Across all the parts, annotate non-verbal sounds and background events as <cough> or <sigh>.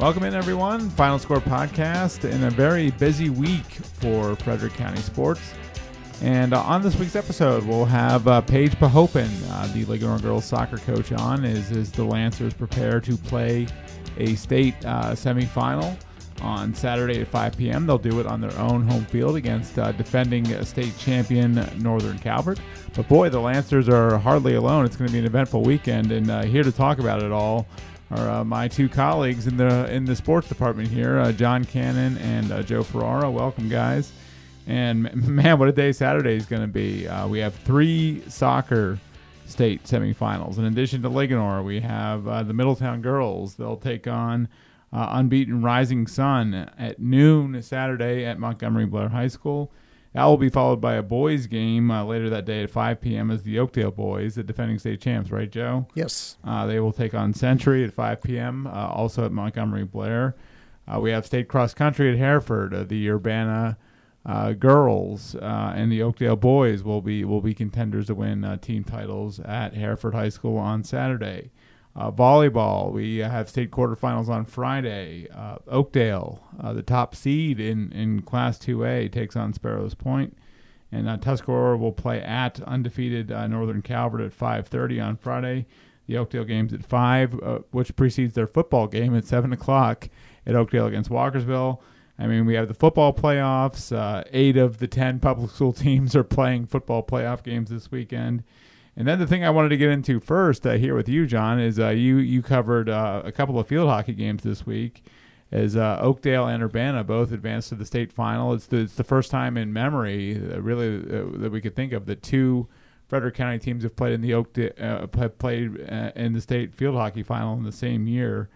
Welcome in, everyone. Final Score podcast in a very busy week for Frederick County sports. And uh, on this week's episode, we'll have uh, Paige Pohopin, uh, the Linganore girls soccer coach, on as, as the Lancers prepare to play a state uh, semifinal on Saturday at 5 p.m. They'll do it on their own home field against uh, defending state champion Northern Calvert. But boy, the Lancers are hardly alone. It's going to be an eventful weekend, and uh, here to talk about it all are uh, my two colleagues in the in the sports department here, uh, John Cannon and uh, Joe Ferraro. Welcome, guys. And <laughs> man, what a day Saturday is going to be. Uh, we have three soccer state semifinals. In addition to Linganore, we have uh, the Middletown girls. They'll take on uh, unbeaten Rising Sun at noon Saturday at Montgomery Blair High School. That will be followed by a boys game uh, later that day at 5 p.m. as the Oakdale boys, the defending state champs, right, Joe? Yes. Uh, they will take on Century at 5 p.m. Uh, also at Montgomery Blair. Uh, we have state cross country at Hereford. Uh, the Urbana uh, girls and the Oakdale boys will be will be contenders to win team titles at Hereford High School on Saturday. Uh, volleyball, we have state quarterfinals on Friday. Uh, Oakdale, uh, the top seed in, in Class 2A, takes on Sparrows Point. And uh, Tuscarora will play at undefeated uh, Northern Calvert at 5.30 on Friday. The Oakdale game's at 5, uh, which precedes their football game at 7 o'clock at Oakdale against Walkersville. I mean, we have the football playoffs. eight of the 10 public school <laughs> teams are playing football playoff games this weekend. And then the thing I wanted to get into first uh, here with you, John, is uh, you you covered uh, a couple of field hockey games this week. As uh, Oakdale and Urbana both advanced to the state final, it's the, it's the first time in memory, uh, really, uh, that we could think of that two Frederick County teams have played in the Oakdale have played in the state field hockey final in the same year.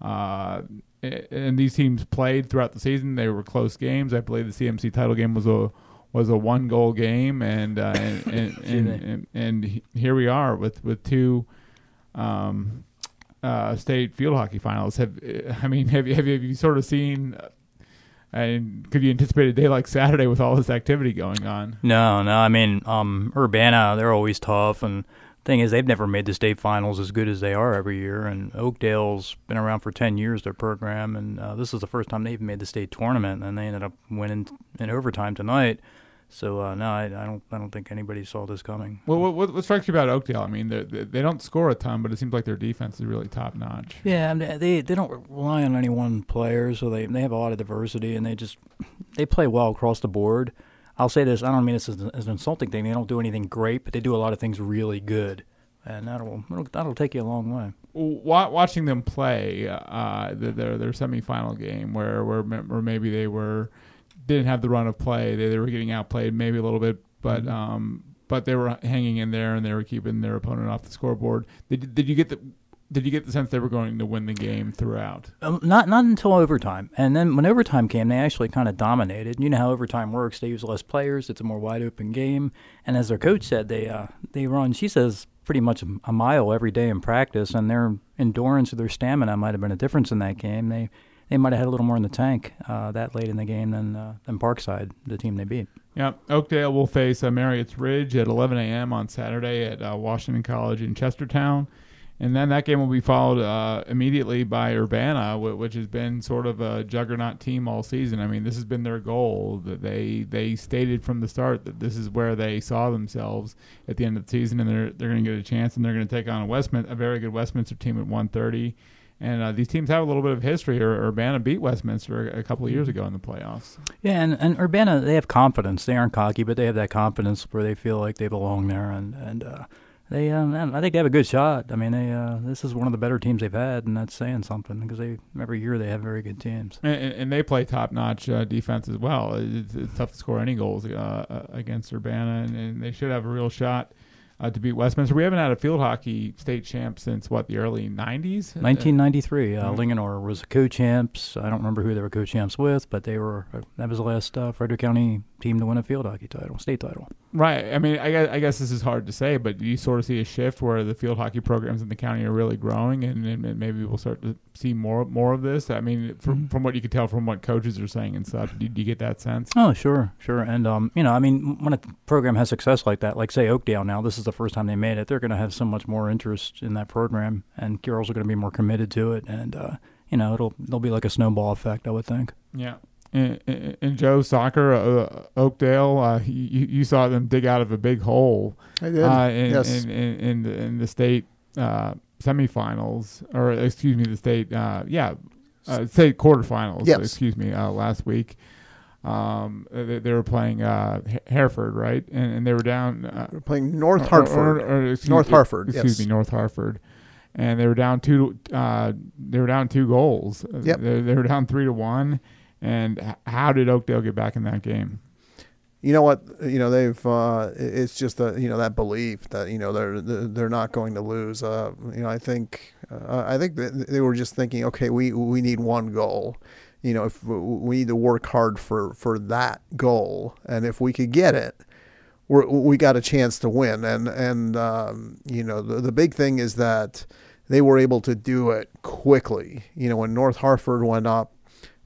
and these teams played throughout the season. They were close games. I believe the CMC title game was a was a one goal game, and uh, and, <laughs> and, and, and, and, here we are with with two um, uh, state field hockey finals. Have I mean have you have you, have you sort of seen? Uh, and could you anticipate a day like Saturday with all this activity going on? No, no. I mean, um, Urbana, they're always tough, and thing is, they've never made the state finals as good as they are every year. And Oakdale's been around for ten years, their program, and uh, this is the first time they've made the state tournament, and they ended up winning in overtime tonight. So uh, no, I, I, don't. I don't think anybody saw this coming. Well, what, what strikes you about Oakdale? I mean, they, they don't score a ton, but it seems like their defense is really top notch. Yeah, they they don't rely on any one player, so they they have a lot of diversity, and they just they play well across the board. I'll say this: I don't mean this as, as an insulting thing. They don't do anything great, but they do a lot of things really good, and that'll that'll take you a long way. Watching them play uh, their their semifinal game, where where, where maybe they were didn't have the run of play. They, they were getting outplayed maybe a little bit, but mm-hmm. um, but they were hanging in there and they were keeping their opponent off the scoreboard. Did, did you get the did you get the sense they were going to win the game throughout? Um, not not until overtime, and then when overtime came, they actually kind of dominated. You know how overtime works; they use less players. It's a more wide open game, and as their coach said, they uh, they run. She says pretty much a mile every day in practice, and their endurance or their stamina might have been a difference in that game. They they might have had a little more in the tank uh, that late in the game than uh, than Parkside, the team they beat. Yeah, Oakdale will face uh, Marriott's Ridge at 11 a.m. on Saturday at uh, Washington College in Chestertown. And then that game will be followed uh, immediately by Urbana, which has been sort of a juggernaut team all season. I mean, this has been their goal. That they they stated from the start that this is where they saw themselves at the end of the season, and they're they're going to get a chance, and they're going to take on a Westminster, a very good Westminster team at 1:30 and uh, these teams have a little bit of history. Urbana beat Westminster a couple of years ago in the playoffs. Yeah, and, and Urbana they have confidence. They aren't cocky, but they have that confidence where they feel like they belong there, and and uh, they um, I think they have a good shot. I mean, they uh, this is one of the better teams they've had, and that's saying something because they every year they have very good teams. And, and they play top notch uh, defense as well. It's, it's, tough to score any goals uh, against Urbana, and, and they should have a real shot uh, to beat Westminster. We haven't had a field hockey state champ since what the early '90s. 1993. Uh, mm-hmm. Linganore was co-champs. I don't remember who they were co-champs with, but they were. Uh, that was the last uh, Frederick County team to win a field hockey title, state title. Right. I mean, I guess, I guess this is hard to say, but you sort of see a shift where the field hockey programs in the county are really growing, and, and maybe we'll start to see more more of this. I mean, from mm-hmm. from what you can tell from what coaches are saying and stuff, do, do, you get that sense? Oh, sure, sure. And um, you know, I mean, when a program has success like that, like say Oakdale now, this is the first time they made it. They're going to have so much more interest in that program, and girls are going to be more committed to it, and uh, you know, it'll there'll be like a snowball effect, I would think. Yeah. In, in, in Joe soccer, uh, Oakdale, uh, you, you saw them dig out of a big hole. I did. Uh, in, yes. in, in, in, the, in the state uh, semifinals, or excuse me, the state, uh, yeah, uh, state quarterfinals. Yes. Excuse me, uh, last week. Um, they, they were playing uh, Hereford, right? And, and they were down. Uh, We're playing North or- Harford. or- or excuse- North Harford, Excuse yes. me, North Harford. And they were down two. Uh, they were down two goals. Yep. They, they were down three to one. And how did Oakdale get back in that game? you know what you know they've uh it's just that you know that belief that you know they're they're not going to lose uh you know i think uh, i think they were just thinking okay we we need one goal you know if we need to work hard for for that goal and if we could get it we're, we got a chance to win and and um, you know the, the big thing is that they were able to do it quickly you know when north harford went up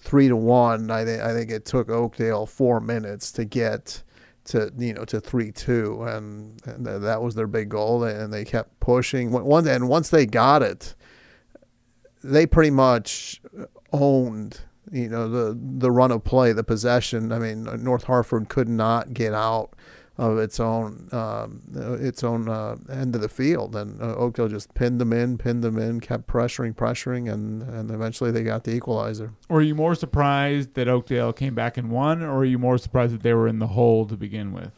three to one. I think I think it took Oakdale four minutes to get to you know to three two, and, and th- that was their big goal. And they kept pushing. And once they got it, they pretty much owned you know the the run of play, the possession. I mean, North Harford could not get out of its own um, its own uh, end of the field, and uh, Oakdale just pinned them in, pinned them in, kept pressuring, pressuring, and and eventually they got the equalizer. Were you more surprised that Oakdale came back and won, or are you more surprised that they were in the hole to begin with?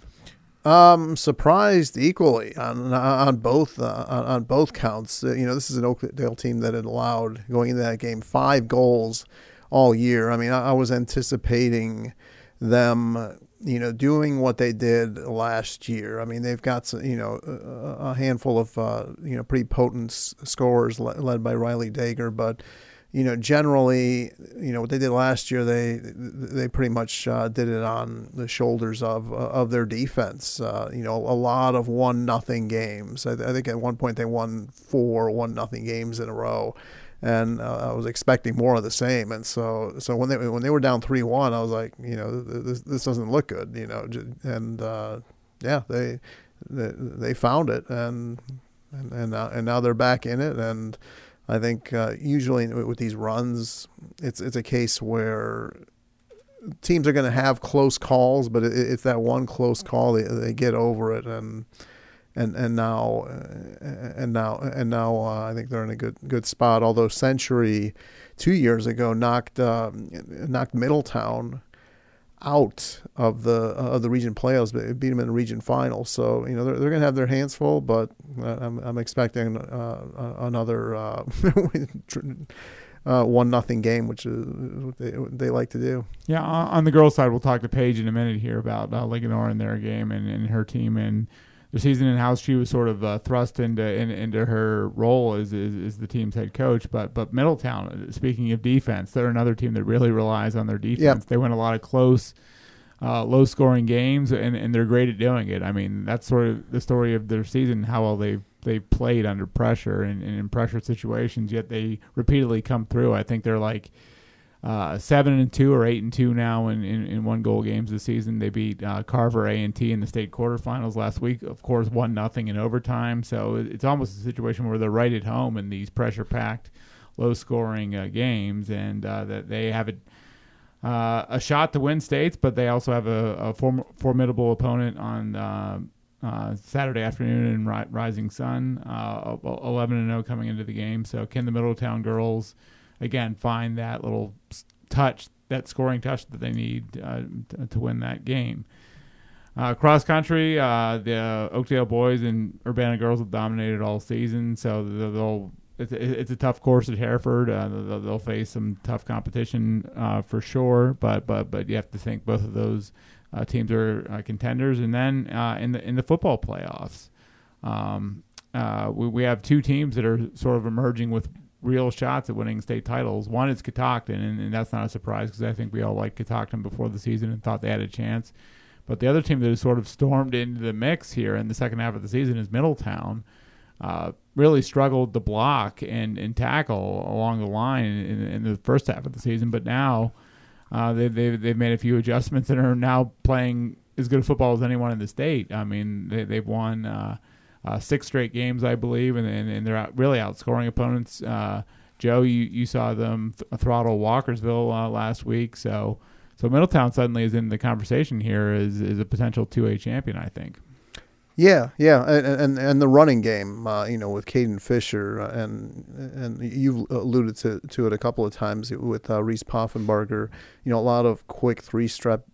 Um, surprised equally on on both uh, on, on both counts. Uh, you know, this is an Oakdale team that had allowed going into that game five goals all year. I mean, I, I was anticipating them, uh, you know, doing what they did last year. I mean, they've got you know a, handful of uh, you know pretty potent scorers le- led by Riley Dager, but you know, generally, you know what they did last year. They they pretty much uh, did it on the shoulders of of their defense. Uh, you know, a lot of one nothing games. I, I think at one point they won four one nothing games in a row, and uh, I was expecting more of the same. And so so when they when they were down three one, I was like, you know, this this doesn't look good. You know, and uh, yeah, they, they they found it and and and now, and now they're back in it and. I think uh, usually with these runs, it's it's a case where teams are going to have close calls, but it, it's that one close call they, they get over it, and and and now and now and now uh, I think they're in a good good spot. Although Century two years ago knocked um, knocked Middletown out of the uh, of the region playoffs, but beat them in the region final. So you know they're, they're going to have their hands full, but I'm I'm expecting uh, another uh, <laughs> uh, one nothing game, which is what they they like to do. Yeah, on on the girls' side, we'll talk to Paige in a minute here about uh, Linganore and their game and, and her team and the season and how she was sort of uh, thrust into in, into her role as, as as the team's head coach. But but Middletown, uh, speaking of defense, they're another team that really relies on their defense. They win a lot of close. Uh, low scoring games and, and they're great at doing it. I mean that's sort of the story of their season, how well they've they've played under pressure and, and in pressure situations, yet they repeatedly come through. I think they're like uh, seven and two or eight and two now in, in, in one goal games this season. They beat uh, Carver A and T in the state quarterfinals last week. Of course, one nothing in overtime. So it's almost a situation where they're right at home in these pressure packed, low scoring uh, games, and uh, that they have a uh, a shot to win states, but they also have a, a form, formidable opponent on. Uh, uh, Saturday afternoon in Ri- Rising Sun, uh, 11 and 0 coming into the game. So, can the Middletown girls again find that little touch, that scoring touch that they need uh, to win that game. Uh, cross country, uh, the Oakdale boys and Urbana girls have dominated all season, so they'll. It's a, it's a tough course at Hereford. Uh, they'll, they'll face some tough competition uh, for sure, but but but you have to think both of those uh, teams are uh, contenders. And then in the in the football playoffs, um, we we have two teams that are sort of emerging with real shots at winning state titles. One is Catoctin, and, and that's not a surprise because I think we all liked Catoctin before the season and thought they had a chance. But the other team that has sort of stormed into the mix here in the second half of the season is Middletown. Uh, really struggled to block and, and tackle along the line in, in the first half of the season, but now uh, they, they, they've made a few adjustments and are now playing as good a football as anyone in the state. I mean, they, they've won uh, uh, six straight games, I believe, and, and, and they're out, really outscoring opponents. Uh, Joe, you, you saw them th- throttle Walkersville uh, last week, so so Middletown suddenly is in the conversation here as is a potential two A champion. I think. Yeah, yeah, and and, and the running game, uh, you know, with Caden Fisher, uh, and and you've alluded to, to it a couple of times with uh, Reese Poffenbarger. You know, a lot of quick three step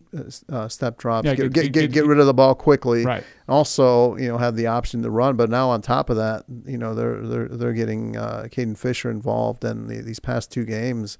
uh, step drops, Yeah, get, get- get, get- get, rid of the ball quickly. Right. Also, you know, have the option to run. But now on top of that, you know, they're they're they're getting uh, Caden Fisher involved, and the, these past two games,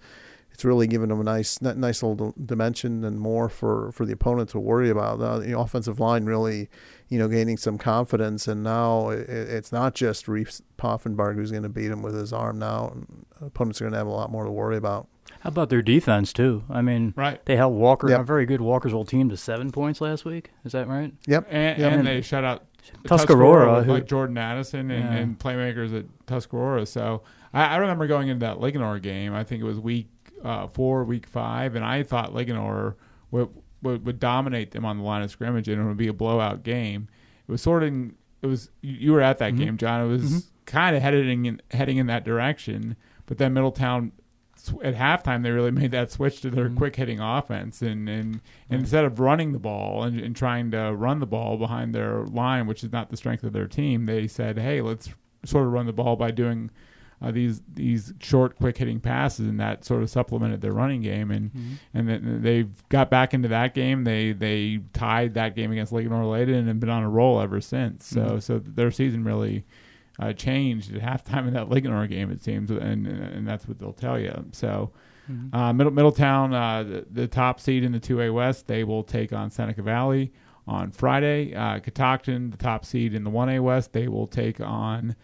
it's really given them a nice nice little dimension and more for, for the opponent to worry about. Uh, the offensive line really, you know, gaining some confidence, and now it, it's not just Reese Poffenbarg who's going to beat him with his arm. Now opponents are going to have a lot more to worry about. How about their defense too? I mean, Right. they held Walker, Yep. a very good Walkersville team, to seven points last week. Is that right? Yep. And, Yep. and they shut out Tuscarora, with, who- like Jordan Addison and, Yeah. and playmakers at Tuscarora. So I, I remember going into that Linganore game. I think it was week uh, four, week five, and I thought Linganore would, would would dominate them on the line of scrimmage, and it would be a blowout game. It was sort of it was you you were at that Mhm. game, John. It was kind of heading in, heading in that direction, but then Middletown sw- at halftime they really <laughs> made that switch to their Mhm. quick hitting offense and, and, and instead of running the ball and, and trying to run the ball behind their line which is not the strength of their team they said hey let's sort of run the ball by doing uh, these these short quick hitting passes and that sort of supplemented their running game. And and then they've got back into that game. They they tied that game against Linganore Leyden and have been on a roll ever since. So Mhm. so their season really uh, changed at halftime in that Linganore game, it seems, and and that's what they'll tell you. So, Mhm. uh, Middle Middletown, uh, the, the top seed in the two A West, they will take on Seneca Valley on Friday. Uh, Catoctin, the top seed in the one A West, they will take on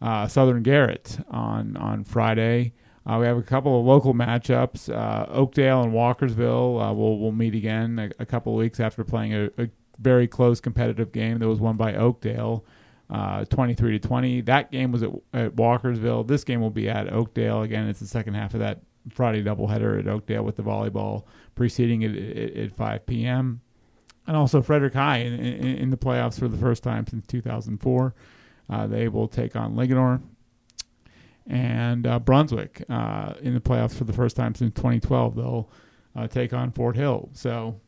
uh, Southern Garrett on on Friday. Uh, we have a couple of local matchups. Uh, Oakdale and Walkersville uh, will will meet again a, a couple of weeks after playing a, a very close competitive game that was won by Oakdale, uh, 23 to 20. That game was at, at Walkersville. This game will be at Oakdale again. It's the second half of that Friday doubleheader at Oakdale with the volleyball preceding it at, at 5 p.m. And also Frederick High in, in, in the playoffs for the first time since 2004. Uh, they will take on Linganore and uh, Brunswick uh, in the playoffs for the first time since 2012. They'll uh, take on Fort Hill. So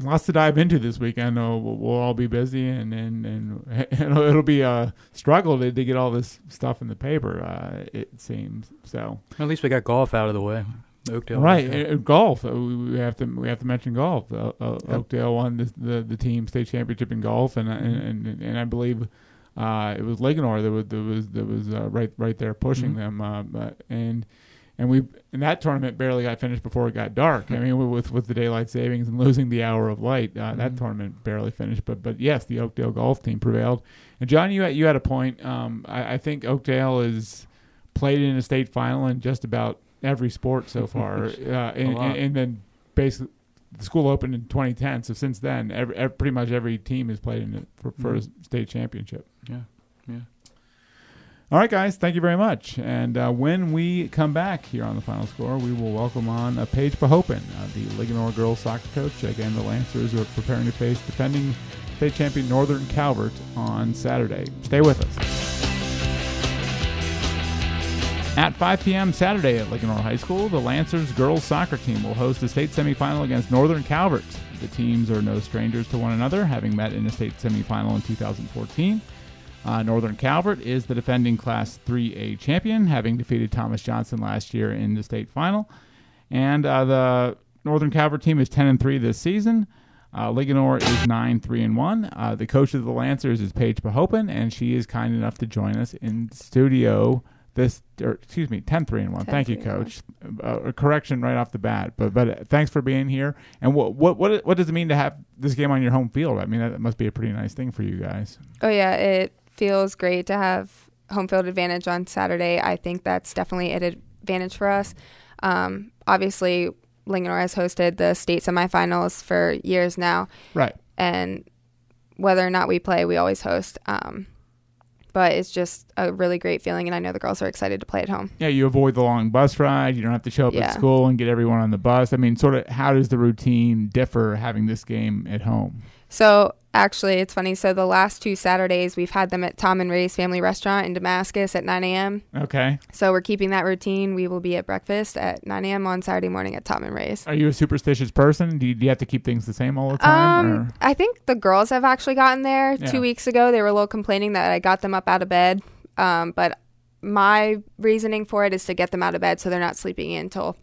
lots to dive into this weekend. Uh, we'll, we'll all be busy, and and, and <laughs> it'll, it'll be a struggle to, to get all this stuff in the paper. Uh, it seems so. At least we got golf out of the way. Oakdale. Right, uh, golf. Uh, we, have to we have to mention golf. Uh, uh, Oakdale won the, the the team state championship in golf, and and and, and I believe uh, it was Linganore that was that was that was uh, right right there pushing Mhm. them. Uh, but, and and we and that tournament barely got finished before it got dark. I mean, with with the daylight savings and losing the hour of light, uh, that Mhm. tournament barely finished. But but yes, the Oakdale golf team prevailed. And John, you had, you had a point. Um, I, I think Oakdale is played in a state final in just about every sport so <laughs> far. uh, and, and, and then basically the school opened in 2010. So since then, every, every, pretty much every team has played in it for, for a Mhm. state championship. Yeah. All right, guys, thank you very much. And uh, when we come back here on the final score, we will welcome on uh, Paige Pohopin, uh, the Linganore girls soccer coach. Again, the Lancers are preparing to face defending state champion Northern Calvert on Saturday. Stay with us. At 5 p.m. Saturday at Linganore High School, the Lancers girls soccer team will host the state semifinal against Northern Calvert. The teams are no strangers to one another, having met in a state semifinal in 2014. Uh, Northern Calvert is the defending Class 3A champion, having defeated Thomas Johnson last year in the state final. And uh, the Northern Calvert team is 10 and 3 this season. Uh, Linganore is 9 3 and 1. Uh, the coach of the Lancers is Paige Pohopin, and she is kind enough to join us in studio this, or excuse me, 10 3 and 1. 10, Thank you, 3 and coach. Uh, a correction right off the bat, but but uh, thanks for being here. And what what what what does it mean to have this game on your home field? I mean, that must be a pretty nice thing for you guys. Oh yeah, it feels great to have home field advantage on Saturday. I think that's definitely an advantage for us. Um, obviously, Linganore has hosted the state semifinals for years now, Right. and whether or not we play, we always host. Um, but it's just a really great feeling, and I know the girls are excited to play at home. Yeah, you avoid the long bus ride. You don't have to show up Yeah. at school and get everyone on the bus. I mean, sort of, how does the routine differ having this game at home? So actually, it's funny. So the last two Saturdays, we've had them at Tom and Ray's Family Restaurant in Damascus at 9 a.m. Okay. So we're keeping that routine. We will be at breakfast at 9 a.m. on Saturday morning at Tom and Ray's. Are you a superstitious person? Do you, do you have to keep things the same all the time? Um, or? I think the girls have actually gotten there Yeah. two weeks ago. They were a little complaining that I got them up out of bed. Um, but my reasoning for it is to get them out of bed so they're not sleeping in until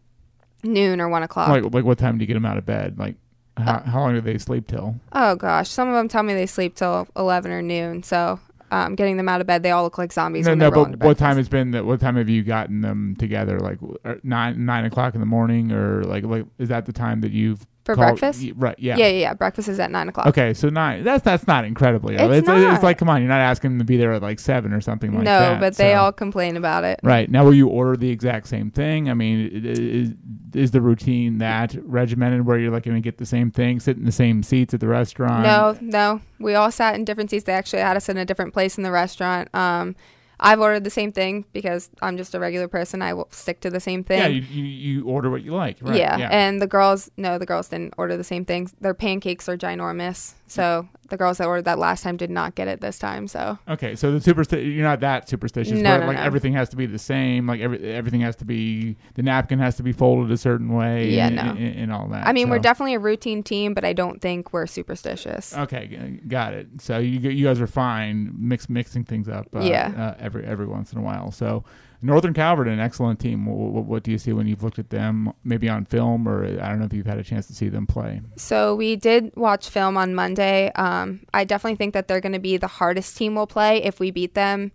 noon or one o'clock. Like, like what time do you get them out of bed? Like, how, how long do they sleep till? Oh gosh, some of them tell me they sleep till eleven or noon. So um, getting them out of bed, they all look like zombies. No, no. But what time has been? The, what time have you gotten them together? Like uh, nine nine o'clock in the morning, or like like is that the time that you've for called- breakfast? y- Right. Yeah. Yeah. yeah, yeah, Breakfast is at nine o'clock. Okay, so nine. That's that's not incredibly. early. It's it's, it's like come on, you're not asking them to be there at like seven or something like no, that. No, but they so- all complain about it. Right now, will you order the exact same thing? I mean, is is the routine that regimented where you're like going to get the same thing, sit in the same seats at the restaurant? No, no. We all sat in different seats. They actually had us in a different place in the restaurant. Um, I've ordered the same thing because I'm just a regular person. I will stick to the same thing. Yeah, you, you you order what you like. Right. yeah. Yeah. And the girls, no, the girls didn't order the same things. Their pancakes are ginormous. So the girls that ordered that last time did not get it this time. So Okay, so the supersti- you're not that superstitious. No, no, like no. everything has to be the same. Like every everything has to be the napkin has to be folded a certain way. Yeah, and, no. and, and all that. I mean, we're definitely a routine team, but I don't think we're superstitious. Okay, got it. So you you guys are fine mix mixing things up. Uh, Yeah. Uh, every every once in a while. So Northern Calvert, an excellent team. What, what do you see when you've looked at them, maybe on film, or I don't know if you've had a chance to see them play? So we did watch film on Monday. Um, I definitely think that they're going to be the hardest team we'll play if we beat them.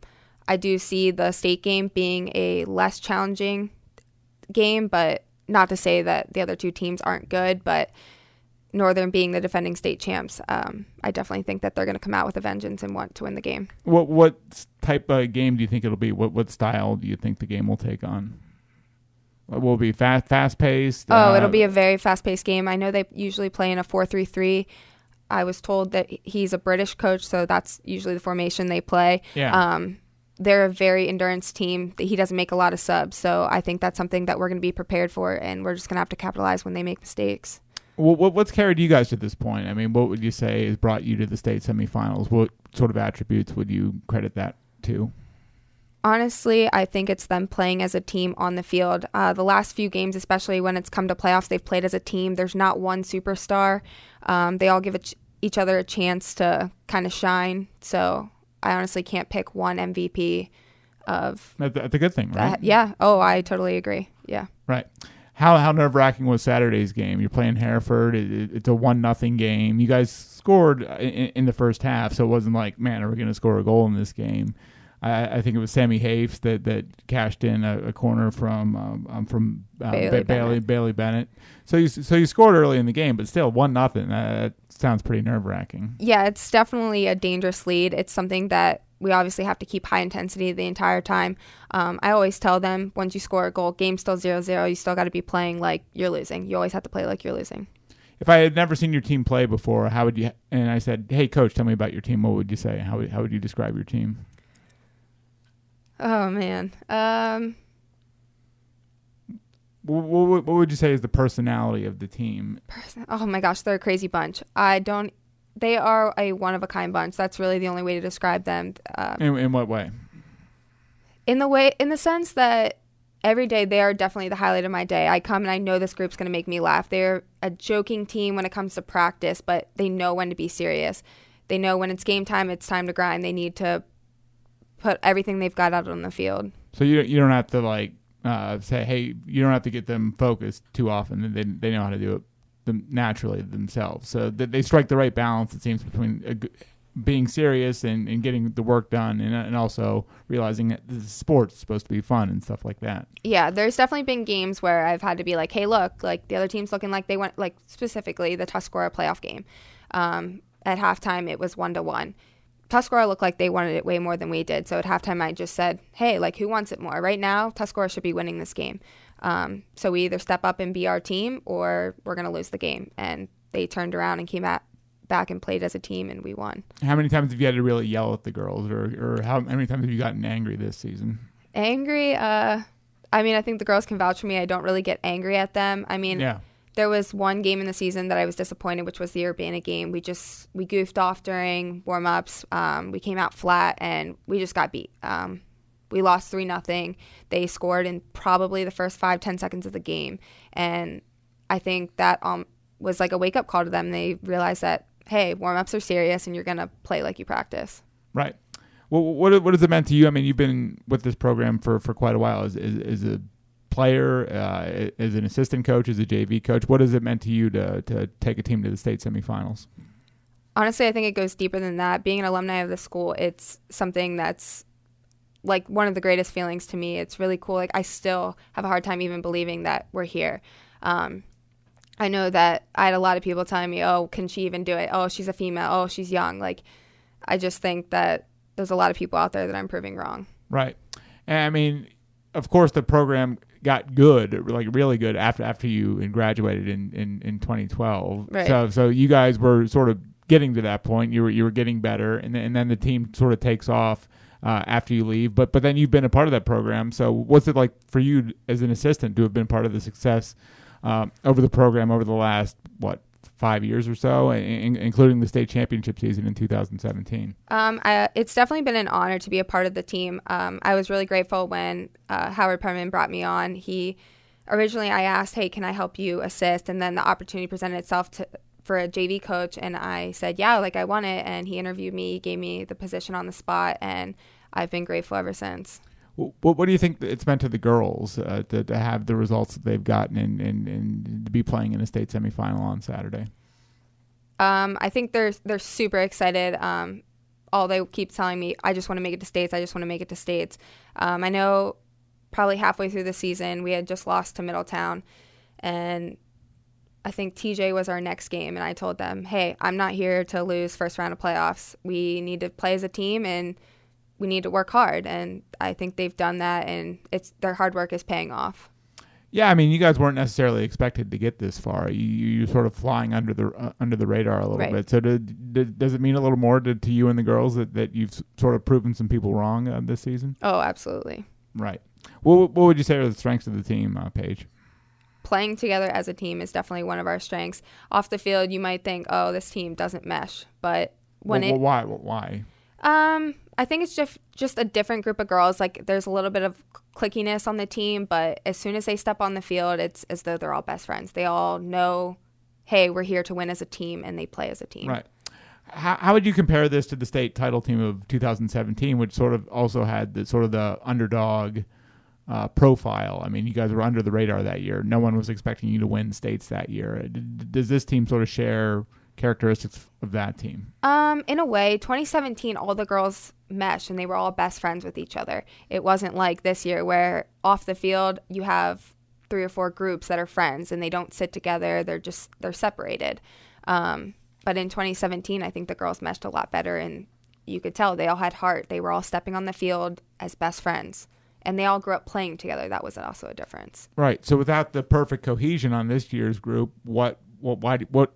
I do see the state game being a less challenging game, but not to say that the other two teams aren't good. But Northern being the defending state champs, um, I definitely think that they're going to come out with a vengeance and want to win the game. What what type of game do you think it'll be? What what style do you think the game will take on? It will be fast fast paced? Oh, it'll be a very fast paced game. I know they usually play in a 4 3 3. I was told that he's a British coach, so that's usually the formation they play. yeah. Um, they're a very endurance team. He doesn't make a lot of subs, so I think that's something that we're going to be prepared for, and we're just going to have to capitalize when they make mistakes. What, what's carried you guys to this point? I mean, what would you say has brought you to the state semifinals? What sort of attributes would you credit that to? Honestly, I think it's them playing as a team on the field. Uh, the last few games, especially when it's come to playoffs, they've played as a team. There's not one superstar. Um, they all give each- each other a chance to kind of shine. So I honestly can't pick one MVP of That, that's a good thing, right? that. Yeah. Oh, I totally agree. Yeah. Right. How how nerve wracking was Saturday's game? You're playing Hereford. It, it- it's a one nothing game. You guys scored in, in the first half, so it wasn't like, man, are we going to score a goal in this game? I, I think it was Sammy Hafes that, that cashed in a, a corner from um, um, from uh, Bailey Ba- Bailey Bennett. Bailey Bennett. So you so you scored early in the game, but still one nothing. That sounds pretty nerve wracking. Yeah, it's definitely a dangerous lead. It's something that we obviously have to keep high intensity the entire time. Um, I always tell them once you score a goal, game still 0 0, you still got to be playing like you're losing. You always have to play like you're losing. If I had never seen your team play before, how would you? And I said, "Hey, coach, tell me about your team." What would you say? How would, how would you describe your team? Oh, man. Um, What, what, what would you say is the personality of the team? person- oh my gosh, they're a crazy bunch. I don't, they are a one of a kind bunch. That's really the only way to describe them. Um, In, in what way? in the way in the sense that every day they are definitely the highlight of my day. I come and I know this group's going to make me laugh. They're a joking team when it comes to practice, but they know when to be serious. They know when it's game time, it's time to grind. They need to put everything they've got out on the field. So you you don't have to like uh, say, hey, you don't have to get them focused too often. They they know how to do it them naturally themselves. So th- they strike the right balance. It seems between being serious and, and getting the work done, and and also realizing that the sports supposed to be fun and stuff like that. Yeah, there's definitely been games where I've had to be like, hey, look, like the other team's looking like they went, like specifically the Tuscarora playoff game. Um, at halftime, it was one to one. Tuscarora looked like they wanted it way more than we did. So at halftime, I just said, hey, like who wants it more? Right now, Tuscarora should be winning this game. Um, so we either step up and be our team or we're going to lose the game. And they turned around and came at, back and played as a team and we won. How many times have you had to really yell at the girls, or or how, how many times have you gotten angry this season? Angry, uh, I mean, I think the girls can vouch for me. I don't really get angry at them. I mean, Yeah, there was one game in the season that I was disappointed, which was the Urbana game. We just we goofed off during warm ups. Um, we came out flat and we just got beat. Um, we lost three nothing. They scored in probably the first five ten seconds of the game, and I think that um was like a wake up call to them. They realized that hey, warm ups are serious, and you're gonna play like you practice. Right. Well, what what has it meant to you? I mean, you've been with this program for for quite a while. Is is, is a player, uh, as an assistant coach, as a JV coach, what has it meant to you to to take a team to the state semifinals? Honestly, I think it goes deeper than that. Being an alumni of the school, it's something that's like one of the greatest feelings to me. It's really cool. Like I still have a hard time even believing that we're here. Um, I know that I had a lot of people telling me, "Oh, can she even do it? Oh, she's a female. Oh, she's young." Like, I just think that there's a lot of people out there that I'm proving wrong. Right. And I mean, of course, the program got good, like really good after after you graduated in in, in 2012. Right. So so you guys were sort of getting to that point. You were you were getting better, and then, and then the team sort of takes off. Uh, after you leave, but but then you've been a part of that program. So what's it like for you as an assistant to have been part of the success um, over the program over the last what five years or so, in, including the state championship season in 2017? Um, I, it's definitely been an honor to be a part of the team. Um, I was really grateful when uh, Howard Perman brought me on. He originally I asked, "Hey, can I help you assist?" And then the opportunity presented itself to for a JV coach, and I said, "Yeah, like I want it." And he interviewed me, gave me the position on the spot, and I've been grateful ever since. What, what do you think it's meant to the girls uh, to, to have the results that they've gotten and, and, and to be playing in a state semifinal on Saturday? Um, I think they're they're super excited. Um, all they keep telling me, I just want to make it to states. I just want to make it to states. Um, I know probably halfway through the season we had just lost to Middletown, and I think TJ was our next game. And I told them, hey, I'm not here to lose first round of playoffs. We need to play as a team and we need to work hard, and I think they've done that, and it's their hard work is paying off. Yeah, I mean, you guys weren't necessarily expected to get this far. You you're sort of flying under the uh, under the radar a little right. bit. So, did, did, does it mean a little more to, to you and the girls that, that you've sort of proven some people wrong uh, this season? Oh, absolutely. Right. What what would you say are the strengths of the team, uh, Paige? Playing together as a team is definitely one of our strengths. Off the field, you might think, "Oh, this team doesn't mesh," but when well, it well, why well, why um, I think it's just just a different group of girls. Like there's a little bit of clickiness on the team, but as soon as they step on the field, it's as though they're all best friends. They all know, hey, we're here to win as a team, and they play as a team. Right. How, how would you compare this to the state title team of 2017, which sort of also had the sort of the underdog uh, profile? I mean, you guys were under the radar that year. No one was expecting you to win states that year. Does this team sort of share? characteristics of that team? Um, in a way, 2017, all the girls meshed and they were all best friends with each other. It wasn't like this year where off the field you have three or four groups that are friends and they don't sit together. They're just they're separated. Um, but in 2017, I think the girls meshed a lot better and you could tell they all had heart. They were all stepping on the field as best friends and they all grew up playing together. That was also a difference. Right. So without the perfect cohesion on this year's group, what what why what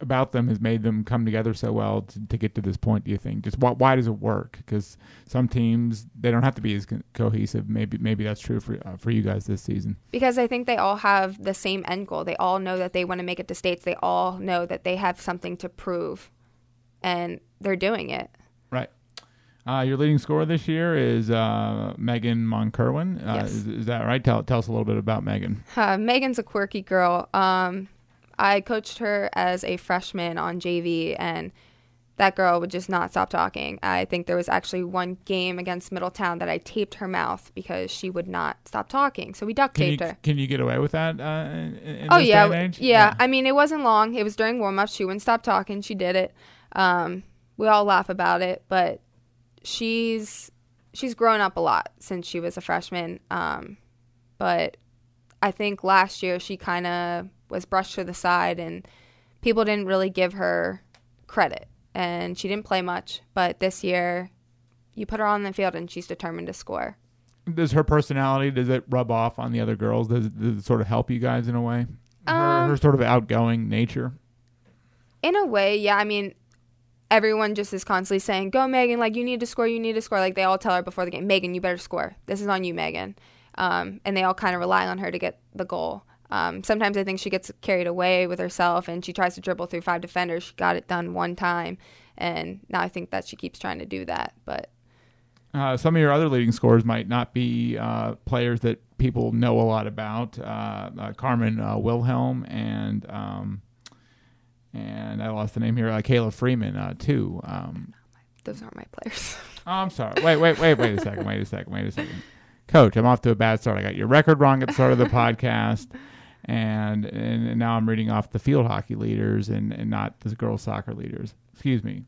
about them has made them come together so well to, to get to this point? Do you think? Just why, why does it work? Because some teams they don't have to be as co- cohesive. Maybe maybe that's true for uh, for you guys this season. Because I think they all have the same end goal. They all know that they want to make it to states. They all know that they have something to prove, and they're doing it. Right. Uh, your leading scorer this year is uh, Megan Monkerwin. Uh, yes. is, is, that right? Tell, tell us a little bit about Megan. Uh, Megan's a quirky girl. Um, I coached her as a freshman on JV, and that girl would just not stop talking. I think there was actually one game against Middletown that I taped her mouth because she would not stop talking. So we duct taped her. Can you get away with that? Uh, in, in oh yeah, yeah, yeah, I mean, it wasn't long. It was during warm up. She wouldn't stop talking. She did it. Um, we all laugh about it, but she's she's grown up a lot since she was a freshman. Um, but I think last year she kind of was brushed to the side and people didn't really give her credit. And she didn't play much but this year you put her on the field and she's determined to score. Does her personality does it rub off on the other girls? Does it, does it sort of help you guys in a way? Her, Um, her sort of outgoing nature? In a way yeah. I mean everyone just is constantly saying go megan like you need to score you need to score. Like they all tell her before the game megan you better score. This is on you megan. Um, and they all kind of rely on her to get the goal Um, sometimes I think she gets carried away with herself and she tries to dribble through five defenders. She got it done one time, and now I think that she keeps trying to do that. But uh, some of your other leading scorers might not be uh, players that people know a lot about. Uh, uh Carmen uh, Wilhelm and um, and I lost the name here. Uh, Kayla Freeman too. Um, Those aren't my players. <laughs> oh, I'm sorry. Wait, wait, wait, wait a second. Wait a second. Wait a second. Coach, I'm off to a bad start. I got your record wrong at the start of the <laughs> podcast. And, and now I'm reading off the field hockey leaders and, and not the girls soccer leaders. Excuse me.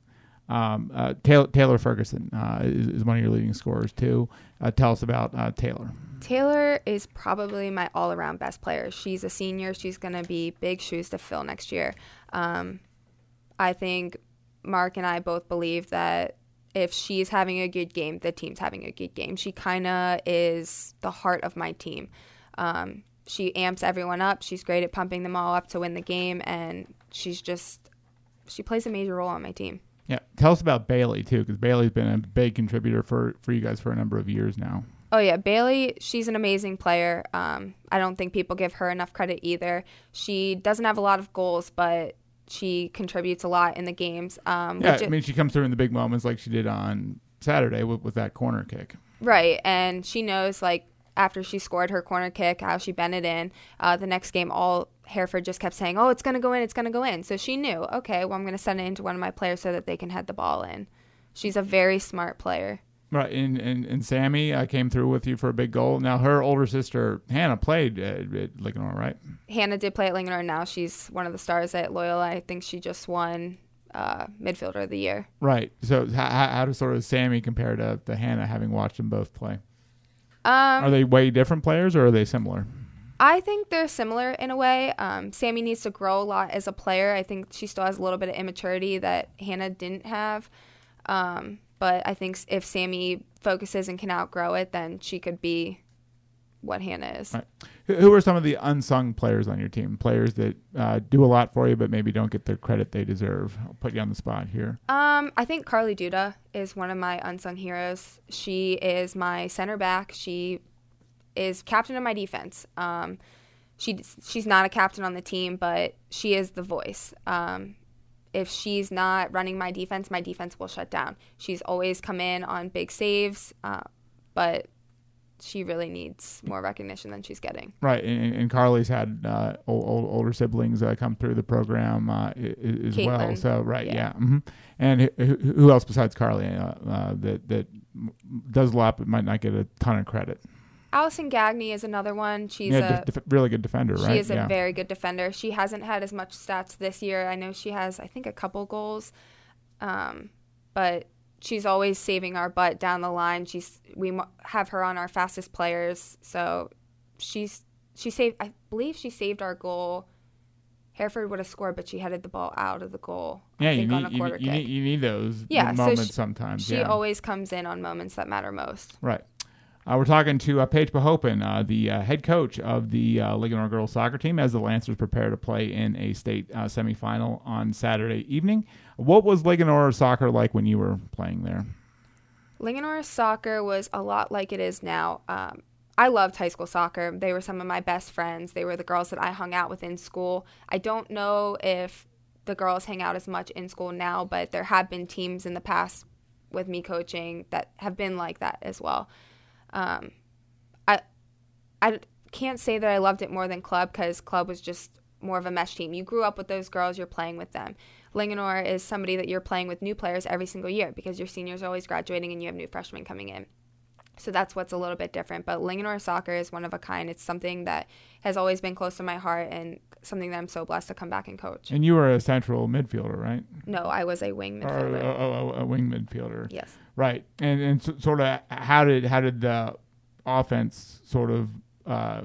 Um, uh, Taylor, Taylor, Ferguson uh, is, is, one of your leading scorers too. Uh, tell us about uh, Taylor. Taylor is probably my all-around best player. She's a senior. She's going to be big shoes to fill next year. Um, I think Mark and I both believe that if she's having a good game, the team's having a good game. She kind of is the heart of my team. Um, she amps everyone up. She's great at pumping them all up to win the game, and she's just she plays a major role on my team. Yeah, tell us about Bailey too, because Bailey's been a big contributor for for you guys for a number of years now. Oh yeah, Bailey, she's an amazing player. Um, I don't think people give her enough credit either. She doesn't have a lot of goals, but she contributes a lot in the games. Um, yeah, I mean, she comes through in the big moments like she did on Saturday with, with that corner kick. Right, and she knows like after she scored her corner kick, how she bent it in. Uh, the next game, all Hereford just kept saying, "Oh, it's gonna go in, it's gonna go in." So she knew, okay, well, I'm gonna send it into one of my players so that they can head the ball in. She's a very smart player. Right, and and, and Sammy uh, came through with you for a big goal. Now her older sister Hannah played at, at Linganore, right? Hannah did play at Linganore. Now she's one of the stars at Loyola. I think she just won uh, midfielder of the year. Right. So how, how does sort of Sammy compare to, to Hannah, having watched them both play? Um, are they way different players, or are they similar? I think they're similar in a way. Um, Sammy needs to grow a lot as a player. I think she still has a little bit of immaturity that Hannah didn't have. Um, but I think if Sammy focuses and can outgrow it, then she could be what Hannah is. Right. Who are some of the unsung players on your team? Players that uh, do a lot for you, but maybe don't get the credit they deserve. I'll put you on the spot here. Um, I think Carly Duda is one of my unsung heroes. She is my center back. She is captain of my defense. Um, she she's not a captain on the team, but she is the voice. Um, if she's not running my defense, my defense will shut down. She's always come in on big saves, uh, but she really needs more recognition than she's getting. Right, and, and Carly's had uh, old, old, older siblings uh, come through the program uh, as Caitlin. well. So right, yeah. yeah. Mm-hmm. And who, who, else besides Carly uh, uh, that that does a lot but might not get a ton of credit? Allison Gagne is another one. She's yeah, a def- really good defender, right? She is yeah. a very good defender. She hasn't had as much stats this year. I know she has, I think, a couple goals, um, but she's always saving our butt down the line. She's we have her on our fastest players, so she's she saved. I believe she saved our goal. Hereford would have scored, but she headed the ball out of the goal. Yeah, you need, you, you, need, you need those yeah, moments so she, sometimes. She yeah. always comes in on moments that matter most. Right. Uh, we're talking to uh, Paige Pohopin, uh, the uh, head coach of the uh, Linganore girls soccer team, as the Lancers prepare to play in a state uh, semifinal on Saturday evening. What was Linganore soccer like when you were playing there? Linganore soccer was a lot like it is now. Um, I loved high school soccer. They were some of my best friends. They were the girls that I hung out with in school. I don't know if the girls hang out as much in school now, but there have been teams in the past with me coaching that have been like that as well. Um, I I can't say that I loved it more than club because club was just more of a mesh team. You grew up with those girls, you're playing with them. Linganore is somebody that you're playing with new players every single year because your seniors are always graduating and you have new freshmen coming in. So that's what's a little bit different. But Linganore soccer is one of a kind. It's something that has always been close to my heart and something that I'm so blessed to come back and coach. And you were a central midfielder, right? No, I was a wing midfielder. Or, a, a, wing midfielder. Yes. Right. And and so, sort of how did how did the offense sort of uh,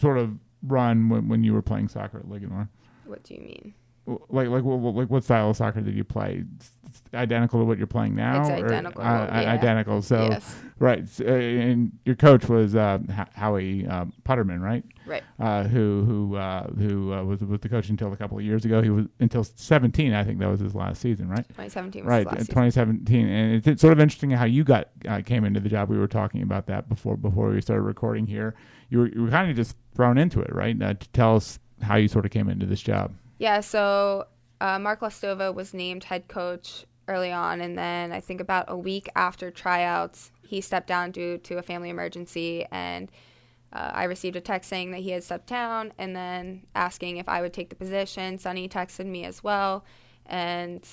sort of run when when you were playing soccer at Linganore? What do you mean? Like like what, like what style of soccer did you play? It's identical to what you're playing now. It's or- identical, uh, yeah. Identical. So yes, right, s- uh, and your coach was uh, Howie uh, Putterman, right? right. Uh, who who uh, who uh, was was the coach until a couple of years ago. He was until 17. I think that was his last season, right? 2017 was Right, the last uh, season. 2017, and it's, it's sort of interesting how you got uh, came into the job. We were talking about that before before we started recording here. You were you were kind of just thrown into it, right? Uh, to tell us how you sort of came into this job. Yeah, so uh, Mark Lastova was named head coach early on, and then I think about a week after tryouts, he stepped down due to a family emergency, and uh, I received a text saying that he had stepped down, and then asking if I would take the position. Sonny texted me as well, and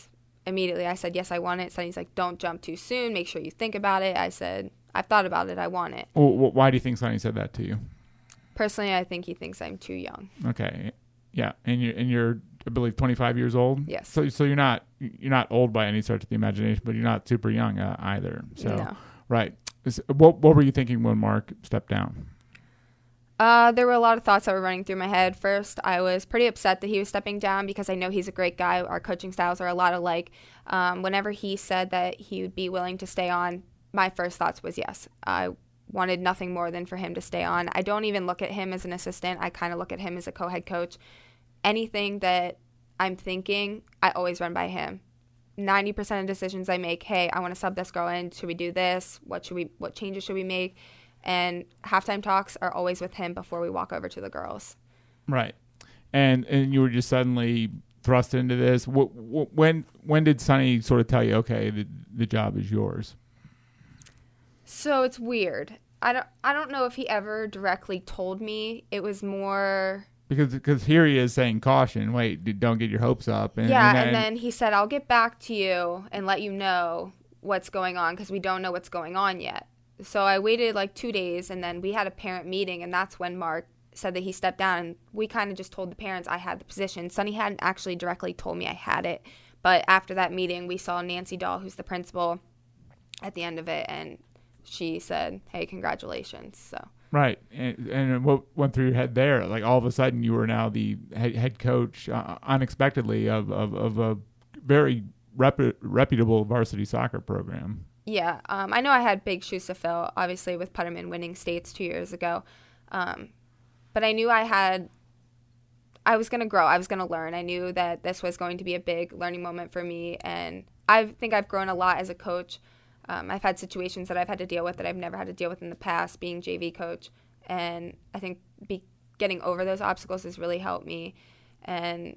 immediately I said yes, I want it. Sonny's like, "Don't jump too soon. Make sure you think about it." I said, "I've thought about it. I want it." Well, why do you think Sonny said that to you? Personally, I think he thinks I'm too young. Okay, yeah, and you're and you're I believe 25 years old. Yes. So so you're not you're not old by any stretch of the imagination, but you're not super young uh, either. So no. right, what what were you thinking when Mark stepped down? Uh, there were a lot of thoughts that were running through my head. First, I was pretty upset that he was stepping down because I know he's a great guy. Our coaching styles are a lot alike. Um, whenever he said that he would be willing to stay on, my first thoughts was yes. I wanted nothing more than for him to stay on. I don't even look at him as an assistant. I kind of look at him as a co-head coach. Anything that I'm thinking, I always run by him. 90% of decisions I make, hey, I want to sub this girl in. Should we do this? What should we what changes should we make? And halftime talks are always with him before we walk over to the girls. Right, and and you were just suddenly thrust into this. Wh- wh- when when did Sonny sort of tell you, okay, the the job is yours? So it's weird. I don't I don't know if he ever directly told me. It was more Because because here he is saying caution. Wait, don't get your hopes up. And, Yeah, and, and then he said I'll get back to you and let you know what's going on because we don't know what's going on yet. So I waited like 2 days and then we had a parent meeting and that's when Mark said that he stepped down and we kind of just told the parents I had the position. Sonny hadn't actually directly told me I had it, but after that meeting we saw Nancy Doll, who's the principal at the end of it and she said, "Hey, congratulations." So Right, and, and what went through your head there? Like all of a sudden, you were now the head, head coach, uh, unexpectedly, of, of, of a very repu- reputable varsity soccer program. Yeah, um, I know I had big shoes to fill, obviously, with Putterman winning states two years ago. Um, but I knew I had, I was going to grow. I was going to learn. I knew that this was going to be a big learning moment for me. And I think I've grown a lot as a coach. Um, I've had situations that I've had to deal with that I've never had to deal with in the past, being JV coach. And I think be, getting over those obstacles has really helped me. And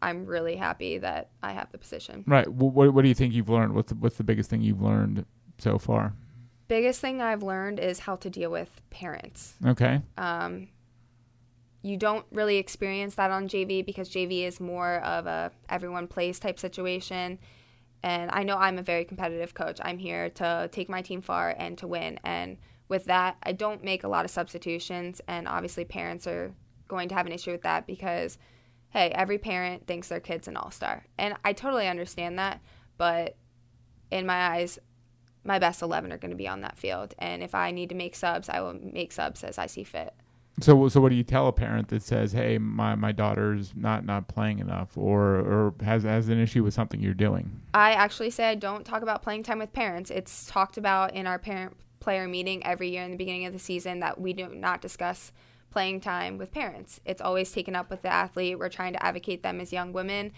I'm really happy that I have the position. Right. Wh- What, what do you think you've learned? What's the, what's the biggest thing you've learned so far? Biggest thing I've learned is how to deal with parents. Okay. Um, you don't really experience that on JV because JV is more of a everyone plays type situation. And I know I'm a very competitive coach. I'm here to take my team far and to win. And with that, I don't make a lot of substitutions. And obviously, parents are going to have an issue with that because, hey, every parent thinks their kid's an all star. And I totally understand that. But in my eyes, my best 11 are going to be on that field. And if I need to make subs, I will make subs as I see fit. So so what do you tell a parent that says, "Hey, my, my daughter's not not playing enough," or or has has an issue with something you're doing? I actually say I don't talk about playing time with parents. It's talked about in our parent player meeting every year in the beginning of the season that we do not discuss playing time with parents. It's always taken up with the athlete. We're trying to advocate them as young women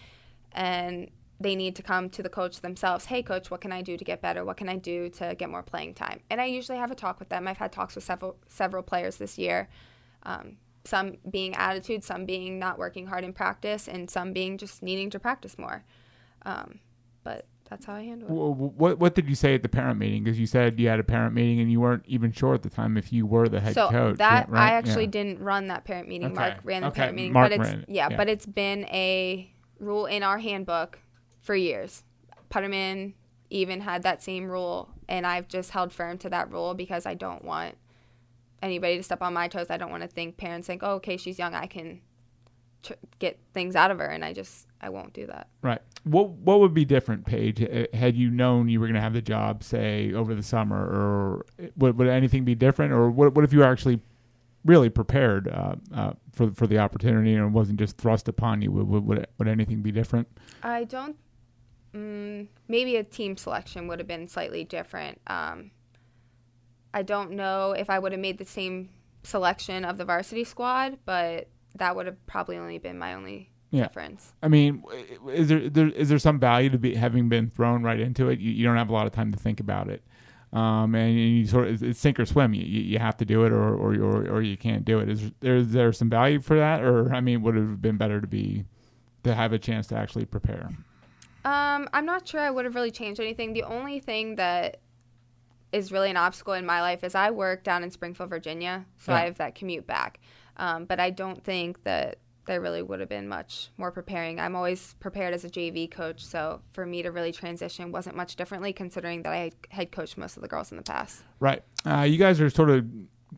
and they need to come to the coach themselves. Hey coach, what can I do to get better? What can I do to get more playing time? And I usually have a talk with them. I've had talks with several several players this year. Um, some being attitude, some being not working hard in practice, and some being just needing to practice more. Um, but that's how I handle it. What what did you say at the parent meeting? Because you said you had a parent meeting and you weren't even sure at the time if you were the head so coach. that yeah, right? I actually Yeah. didn't run that parent meeting. Okay. Mark ran the Okay, parent meeting, Mark but it's yeah, yeah. but it's been a rule in our handbook for years. Putterman even had that same rule, and I've just held firm to that rule because I don't want anybody to step on my toes. I don't want to think parents think, "Oh, okay, she's young, I can tr- get things out of her," and I just I won't do that. Right. What what would be different, Paige, uh, had you known you were going to have the job, say over the summer, or would would anything be different, or what what if you were actually really prepared uh, uh, for for the opportunity, and it wasn't just thrust upon you. Would would, would, would anything be different? I don't. Mm, maybe a team selection would have been slightly different. Um, I don't know if I would have made the same selection of the varsity squad, but that would have probably only been my only Yeah. difference. I mean, is there, there is there some value to be having been thrown right into it? You, you don't have a lot of time to think about it, um, and you sort of it's sink or swim. You, you have to do it, or or or, or you can't do it. Is there is there some value for that, or I mean, would it have been better to be to have a chance to actually prepare? Um, I'm not sure I would have really changed anything. The only thing that is really an obstacle in my life is I work down in Springfield, Virginia, so Yeah. I have that commute back. Um, but I don't think that there really would have been much more preparing. I'm always prepared as a JV coach, so for me to really transition wasn't much differently, considering that I had coached most of the girls in the past. Right. Uh, you guys are sort of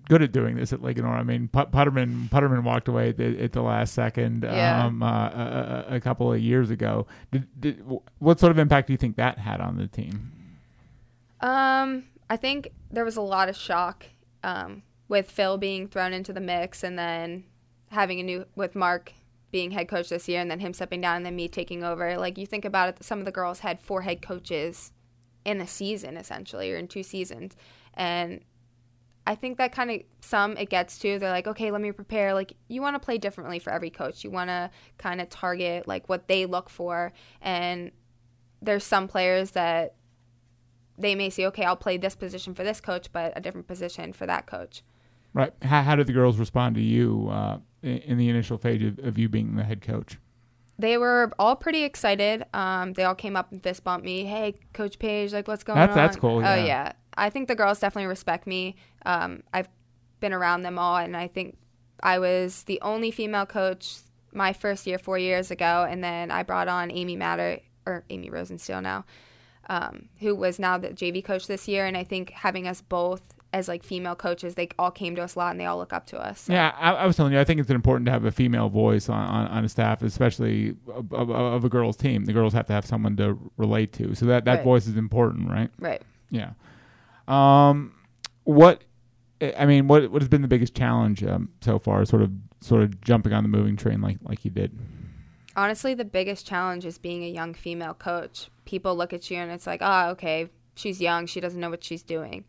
good at doing this at Linganore. I mean, Put- Putterman Putterman walked away at the, at the last second Yeah. um, uh, a, a, couple of years ago. Did, did, what sort of impact do you think that had on the team? Um, I think there was a lot of shock um, with Phil being thrown into the mix, and then having a new with Mark being head coach this year, and then him stepping down, and then me taking over. Like you think about it, some of the girls had four head coaches in a season, essentially, or in two seasons, and I think that kind of some it gets to. They're like, okay, let me prepare. Like you want to play differently for every coach. You want to kind of target like what they look for, and there's some players that they may say, okay, I'll play this position for this coach, but a different position for that coach. Right. How, how did the girls respond to you uh, in, in the initial phase of, of you being the head coach? They were all pretty excited. Um, they all came up and fist bumped me. Hey, Coach Paige, like what's going That's- on? that's cool, yeah. Oh yeah, I think the girls definitely respect me. Um, I've been around them all, and I think I was the only female coach my first year, four years ago, and then I brought on Amy Matter or Amy Rosensteel now, um, who was now the JV coach this year, and I think having us both as like female coaches, they all came to us a lot, and they all look up to us. So- Yeah, I, I was telling you, I think it's important to have a female voice on, on, on a staff, especially of, of, of a girls' team. The girls have to have someone to relate to, so that, that Right. voice is important, right? Right. Yeah. Um, what I mean, what what has been the biggest challenge um, so far? Sort of sort of jumping on the moving train like like you did. Honestly the biggest challenge is being a young female coach. People look at you and it's like oh okay she's young she doesn't know what she's doing.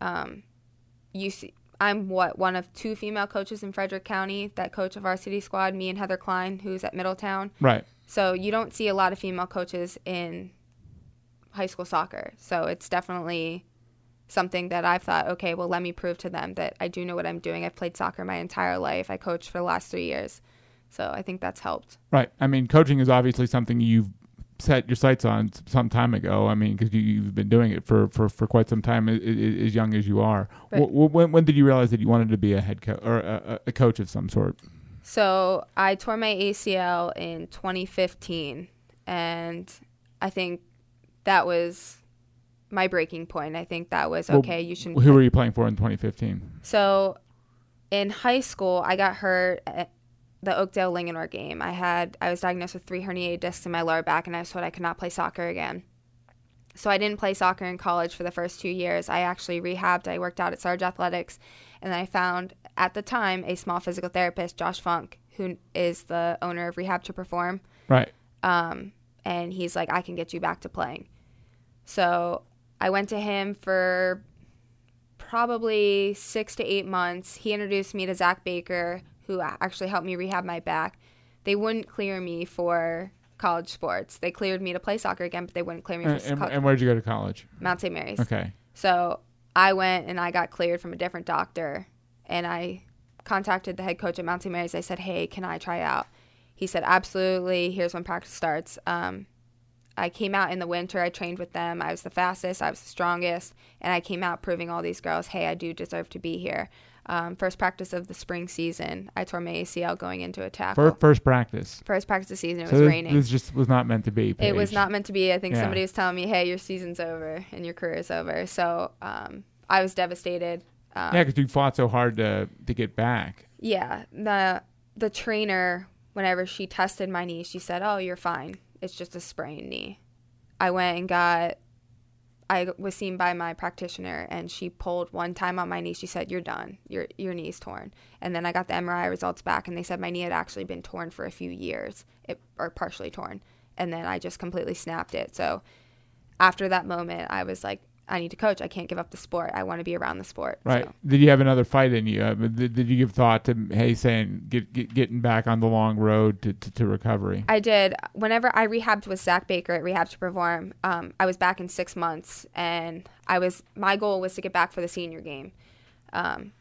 Um, you see i'm what one of two female coaches in frederick county that coach a varsity squad me and heather klein who's at middletown. Right. so you don't see a lot of female coaches in high school soccer. So it's definitely something that i've thought okay well let me prove to them that i do know what i'm doing. I've played soccer my entire life. I coached for the last three years so i think that's helped Right. I mean, coaching is obviously something you've set your sights on some time ago. I mean, because you, you've been doing it for, for, for quite some time, as, as young as you are. Wh- when, when did you realize that you wanted to be a head coach or a, a coach of some sort? So I tore my ACL in 2015, and I think that was my breaking point. I think that was Well, okay. You should. Who were you playing for in 2015? So in high school, I got hurt at the Oakdale Linganore game. I had I was diagnosed with three herniated discs in my lower back, and I was told I could not play soccer again. So I didn't play soccer in college for the first two years. I actually rehabbed. I worked out at Sarge Athletics, and then I found at the time a small physical therapist, Josh Funk, who is the owner of Rehab to Perform Right. um, and he's like, I can get you back to playing. So I went to him for probably six to eight months. He introduced me to Zach Baker, who actually helped me rehab my back. They wouldn't clear me for college sports. They cleared me to play soccer again, but they wouldn't clear me And, for and, co- and where'd you go to college? Mount St. Mary's. Okay. So I went and I got cleared from a different doctor, and I contacted the head coach at Mount St. Mary's. I said, "Hey, can I try out?" He said, "Absolutely. Here's when practice starts." Um, I came out in the winter. I trained with them. I was the fastest. I was the strongest, and I came out proving all these girls, "Hey, I do deserve to be here." Um, first practice of the spring season, I tore my ACL going into a tackle. First, first practice. First practice of the season, it so was this, raining. this just was not meant to be. It was not meant to be. I think Yeah. somebody was telling me, "Hey, your season's over and your career's over." So um, I was devastated. Um, Yeah, because you fought so hard to to get back. yeah. The the trainer, whenever she tested my knee, she said, "Oh, you're fine. It's just a sprained knee." I went and got I was seen by my practitioner and she pulled one time on my knee. She said, "You're done. Your your knee's torn." And then I got the MRI results back and they said my knee had actually been torn for a few years, it, or partially torn. And then I just completely snapped it. So after that moment, I was like, I need to coach. I can't give up the sport. I want to be around the sport. Right. So. Did you have another fight in you? Uh, did, did you give thought to hey saying get, get getting back on the long road to, to, to recovery? I did. Whenever I rehabbed with Zach Baker at Rehab to Perform, um, I was back in six months, and I was my goal was to get back for the senior game. Um,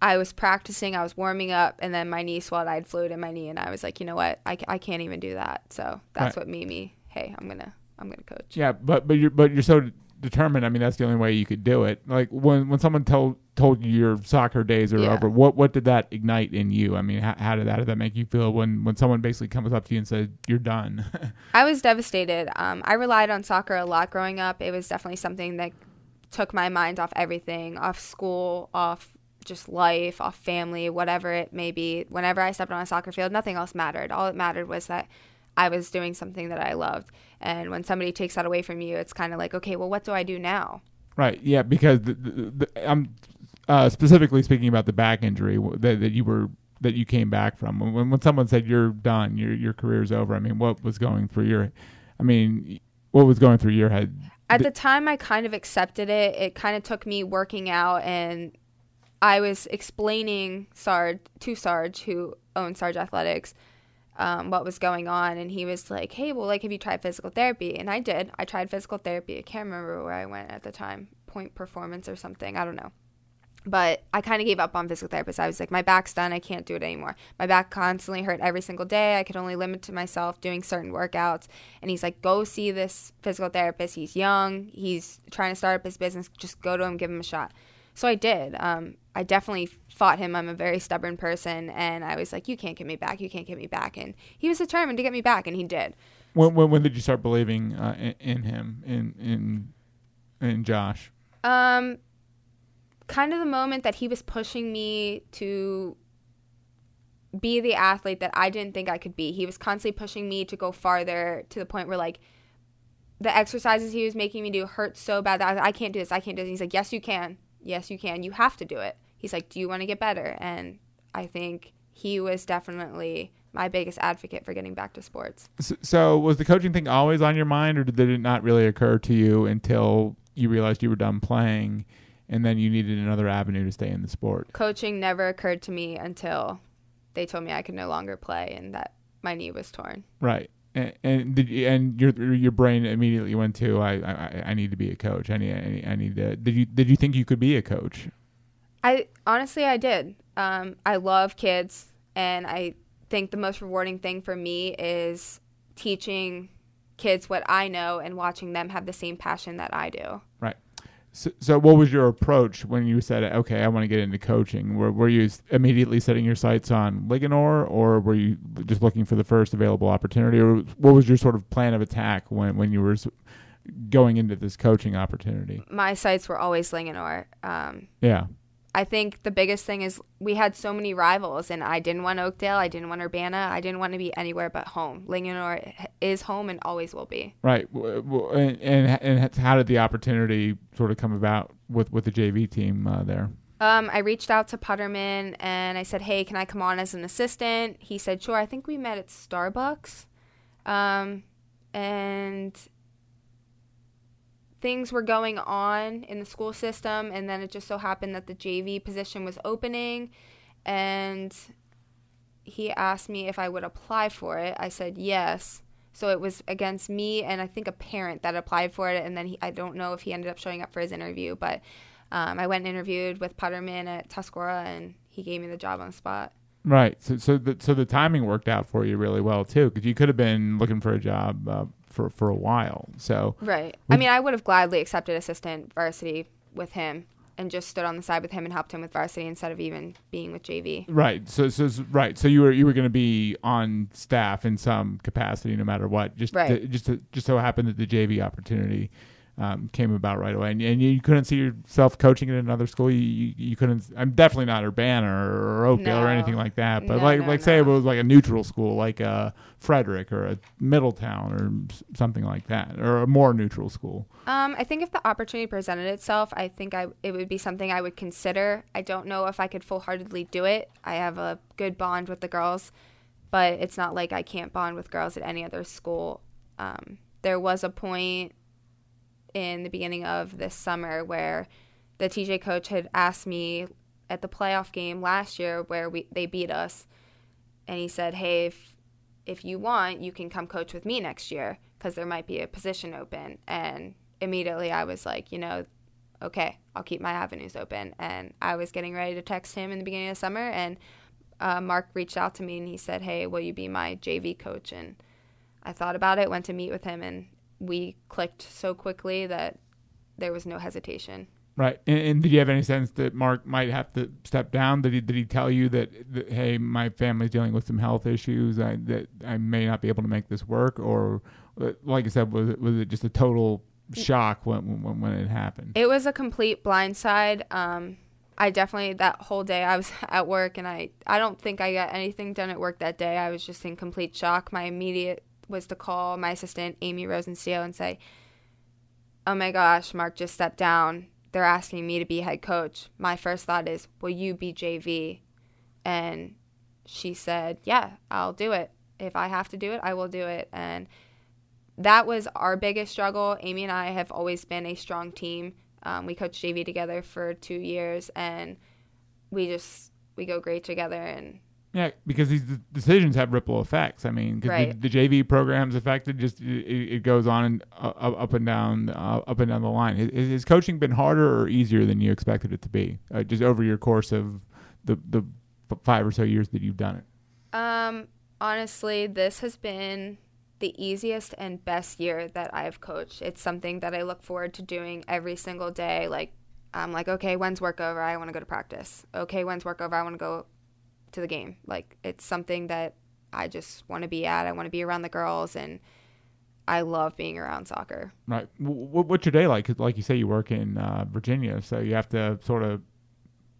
I was practicing, I was warming up, and then my knee swelled. I had fluid in my knee, and I was like, you know what, I, I can't even do that. So that's Right. what made me. Hey, I'm gonna I'm gonna coach. Yeah, but but you're but you're so determined. I mean, that's the only way you could do it. Like when when someone told told you your soccer days are Yeah. over, what what did that ignite in you? I mean, how, how did that did that make you feel when when someone basically comes up to you and said you're done? <laughs> I was devastated. Um, I relied on soccer a lot growing up. It was definitely something that took my mind off everything, off school, off just life, off family, whatever it may be. Whenever I stepped on a soccer field, nothing else mattered. All that mattered was that I was doing something that I loved. And when somebody takes that away from you, it's kind of like, okay, well, what do I do now? right. Yeah, because the, the, the, I'm uh, specifically speaking about the back injury that, that you were that you came back from. When when someone said you're done, your your career's over. I mean, what was going through your? I mean, what was going through your head? At the time, I kind of accepted it. It kind of took me working out, and I was explaining Sarge to Sarge, who owns Sarge Athletics, um, what was going on, and he was like, "Hey, well, like, have you tried physical therapy?" And I did. I tried physical therapy. I can't remember where I went at the time, Point Performance or something. I don't know. But I kind of gave up on physical therapists. I was like, my back's done. I can't do it anymore. My back constantly hurt every single day. I could only limit to myself doing certain workouts. And he's like, go see this physical therapist. He's young. He's trying to start up his business. Just go to him, give him a shot. So I did. Um, I definitely fought him. I'm a very stubborn person. And I was like, you can't get me back. You can't get me back. And he was determined to get me back, and he did. When when, when did you start believing uh, in, in him in in in Josh? Um, kind of the moment that he was pushing me to be the athlete that I didn't think I could be. He was constantly pushing me to go farther to the point where like the exercises he was making me do hurt so bad that I, was I can't do this. I can't do this. He's like, yes, you can. Yes, you can. You have to do it. He's like, do you want to get better? And I think he was definitely my biggest advocate for getting back to sports. So, so was the coaching thing always on your mind, or did it not really occur to you until you realized you were done playing, and then you needed another avenue to stay in the sport? Coaching never occurred to me until they told me I could no longer play and that my knee was torn. Right. And, and and your your brain immediately went to I, I I need to be a coach. I need I need, I need to. Did you did you think you could be a coach? I honestly I did. Um, I love kids, and I think the most rewarding thing for me is teaching kids what I know and watching them have the same passion that I do. Right. So, so what was your approach when you said, okay, I want to get into coaching? Were, were you immediately setting your sights on Linganore, or were you just looking for the first available opportunity, or what was your sort of plan of attack when, when you were going into this coaching opportunity? My sights were always Linganore. Um, Yeah. I think the biggest thing is we had so many rivals, and I didn't want Oakdale, I didn't want Urbana, I didn't want to be anywhere but home. Linganore is home and always will be. Right. And, and and how did the opportunity sort of come about with with the JV team uh, there? Um, I reached out to Putterman and I said, "Hey, can I come on as an assistant?" He said, "Sure." I think we met at Starbucks, um, and things were going on in the school system, and then it just so happened that the JV position was opening, and he asked me if I would apply for it. I said yes. So it was against me and I think a parent that applied for it, and then he, I don't know if he ended up showing up for his interview, but um, I went and interviewed with Putterman at Tuscarora, and he gave me the job on the spot. Right. So so the so the timing worked out for you really well too, because you could have been looking for a job uh, for for a while. So Right. I mean, I would have gladly accepted assistant varsity with him and just stood on the side with him and helped him with varsity instead of even being with JV. right. So so right. So you were you were going to be on staff in some capacity, no matter what. Just Right. to, just to, just so happened that the JV opportunity um, came about right away, and, and you couldn't see yourself coaching at another school. You, you, you couldn't. I'm definitely not Urbana or, or Oakdale or anything like that. But No, like no, like say it was like a neutral school, like uh, Frederick or a Middletown or something like that, or a more neutral school. Um, I think if the opportunity presented itself, I think I it would be something I would consider. I don't know if I could full heartedly do it. I have a good bond with the girls, but it's not like I can't bond with girls at any other school. Um, there was a point in the beginning of this summer where the TJ coach had asked me at the playoff game last year where we they beat us, and he said, "Hey, if if you want, you can come coach with me next year because there might be a position open." And immediately I was like, you know, okay, I'll keep my avenues open. And I was getting ready to text him in the beginning of the summer, and uh, Mark reached out to me and he said, "Hey, will you be my JV coach?" And I thought about it, went to meet with him, and we clicked so quickly that there was no hesitation. Right. And, and did you have any sense that Mark might have to step down? Did he did he tell you that, that hey, my family's dealing with some health issues, I, that I may not be able to make this work, or uh, like I said, was it was it just a total shock when when, when it happened? It was a complete blindside. Um, I definitely that whole day I was <laughs> at work and I I don't think I got anything done at work that day. I was just in complete shock. My immediate was to call my assistant Amy Rosensteel and say, "Oh my gosh, Mark just stepped down. They're asking me to be head coach." My first thought is, "Will you be JV?" And she said, "Yeah, I'll do it. If I have to do it, I will do it." And that was our biggest struggle. Amy and I have always been a strong team. Um, we coached JV together for two years, and we just we go great together. And Yeah, because these decisions have ripple effects. I mean, 'cause Right. the, the JV program's affected. Just it, it goes on and uh, up and down, uh, up and down the line. Has, has coaching been harder or easier than you expected it to be? Uh, just over your course of the the five or so years that you've done it. um, honestly, this has been the easiest and best year that I've coached. It's something that I look forward to doing every single day. Like I'm like, okay, when's work over? I want to go to practice. Okay, when's work over? I want to go to the game. Like it's something that I just want to be at. I want to be around the girls, and I love being around soccer. Right. What's your day like? 'Cause like you say, you work in uh, Virginia, so you have to sort of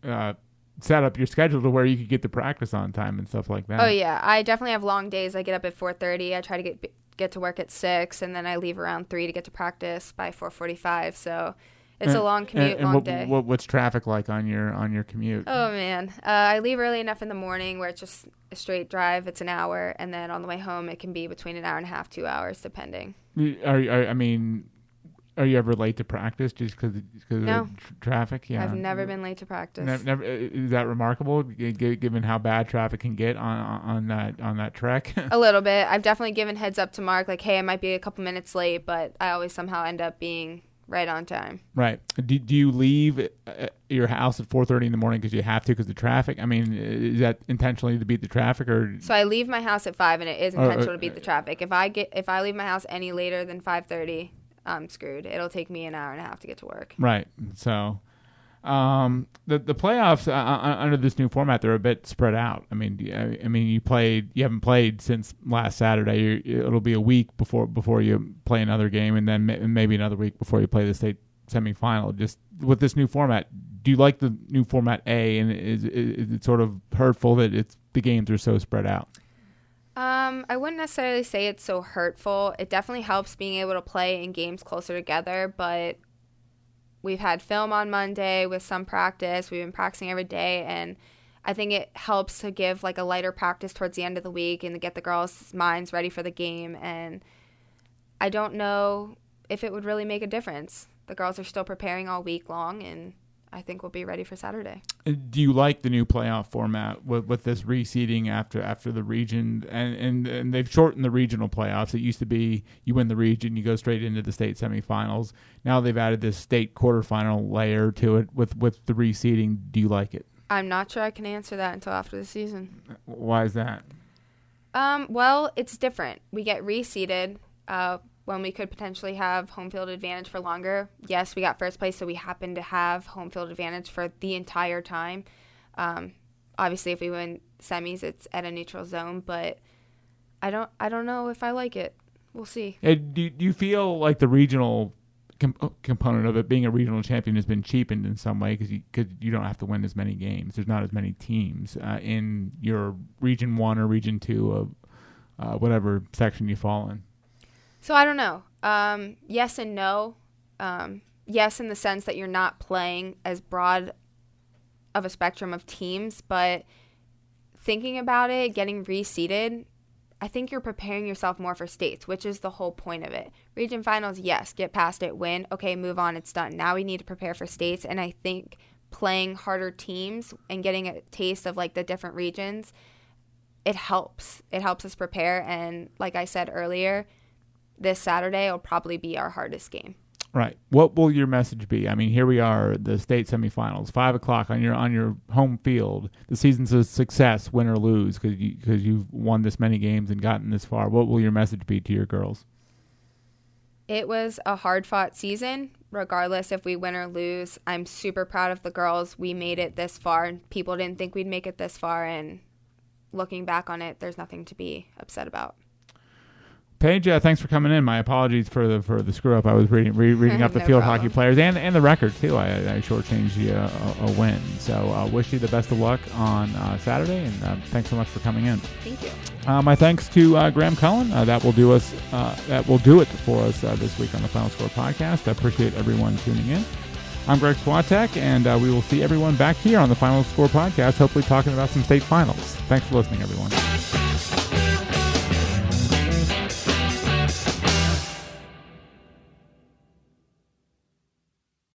uh, set up your schedule to where you could get to practice on time and stuff like that. Oh yeah, I definitely have long days. I get up at 4:30. I try to get get to work at 6 and then I leave around 3 to get to practice by 4:45. So it's a long commute, and, and long what, day. What, what's traffic like on your on your commute? Oh man, uh, I leave early enough in the morning where it's just a straight drive. It's an hour, and then on the way home it can be between an hour and a half, two hours, depending. Are, are I mean, are you ever late to practice just because No. of tr- traffic? Yeah, I've never been late to practice. Never, never, is that remarkable? g- Given how bad traffic can get on on that on that trek. a <laughs> little bit. I've definitely given heads up to Mark, like, hey, I might be a couple minutes late, but I always somehow end up being right on time. right. Do, do you leave uh, your house at four thirty in the morning because you have to because the traffic? I mean, is that intentionally to beat the traffic or? So I leave my house at five, and it is Oh, uh, intentional to beat the traffic. If I get if I leave my house any later than five thirty, I'm screwed. It'll take me an hour and a half to get to work. Right. So, um, the the playoffs uh, uh, under this new format they're a bit spread out. I mean, I mean, you played, you haven't played since last Saturday. you it'll be a week before before you play another game, and then ma- maybe another week before you play the state semifinal. Just with this new format, do you like the new format? A, and is is it sort of hurtful that it's the games are so spread out? Um, I wouldn't necessarily say it's so hurtful. It definitely helps being able to play in games closer together, but we've had film on Monday with some practice. We've been practicing every day and I think it helps to give like a lighter practice towards the end of the week and to get the girls' minds ready for the game and I don't know if it would really make a difference. The girls are still preparing all week long and I think we'll be ready for Saturday. Uh, Do you like the new playoff format with, with this reseeding after after the region and, and and they've shortened the regional playoffs? It used to be you win the region, you go straight into the state semifinals. Now they've added this state quarterfinal layer to it with with the reseeding. Do you like it? I'm not sure I can answer that until after the season. Why is that? Um, well, it's different. We get reseeded uh, when we could potentially have home field advantage for longer. Yes, we got first place, so we happen to have home field advantage for the entire time. Um, obviously, if we win semis, it's at a neutral zone, but I don't. I don't know if I like it. We'll see. Uh, do do you feel like the regional com- uh, component of it, being a regional champion has been cheapened in some way because you you don't have to win as many games. There's not as many teams uh, in your region one or region two of uh, whatever section you fall in. So I don't know. Um, yes and no. Um, yes, in the sense that you're not playing as broad of a spectrum of teams, but thinking about it, getting reseeded, I think you're preparing yourself more for states, which is the whole point of it. Region finals, yes, get past it, win, okay, move on, it's done. Now we need to prepare for states, and I think playing harder teams and getting a taste of like the different regions, it helps. It helps us prepare, and like I said earlier, this Saturday will probably be our hardest game. Right. What will your message be? I mean, here we are, the state semifinals, five o'clock on your on your home field. The season's a success, win or lose, because you because you've won this many games and gotten this far. What will your message be to your girls? It was a hard fought season, regardless if we win or lose. I'm super proud of the girls. We made it this far. People didn't think we'd make it this far, and looking back on it, there's nothing to be upset about. Paige, uh, thanks for coming in. My apologies for the for the screw up. I was reading re- reading up <laughs> the No field problem. hockey players and and the record too. I, I shortchanged you a, a, win. So uh, wish you the best of luck on uh, Saturday, and uh, thanks so much for coming in. Thank you. Uh, my thanks to uh, Graham Cullen. Uh, that will do us. Uh, that will do it for us uh, this week on the Final Score podcast. I appreciate everyone tuning in. I'm Greg Swatek, and uh, we will see everyone back here on the Final Score podcast. Hopefully, talking about some state finals. Thanks for listening, everyone.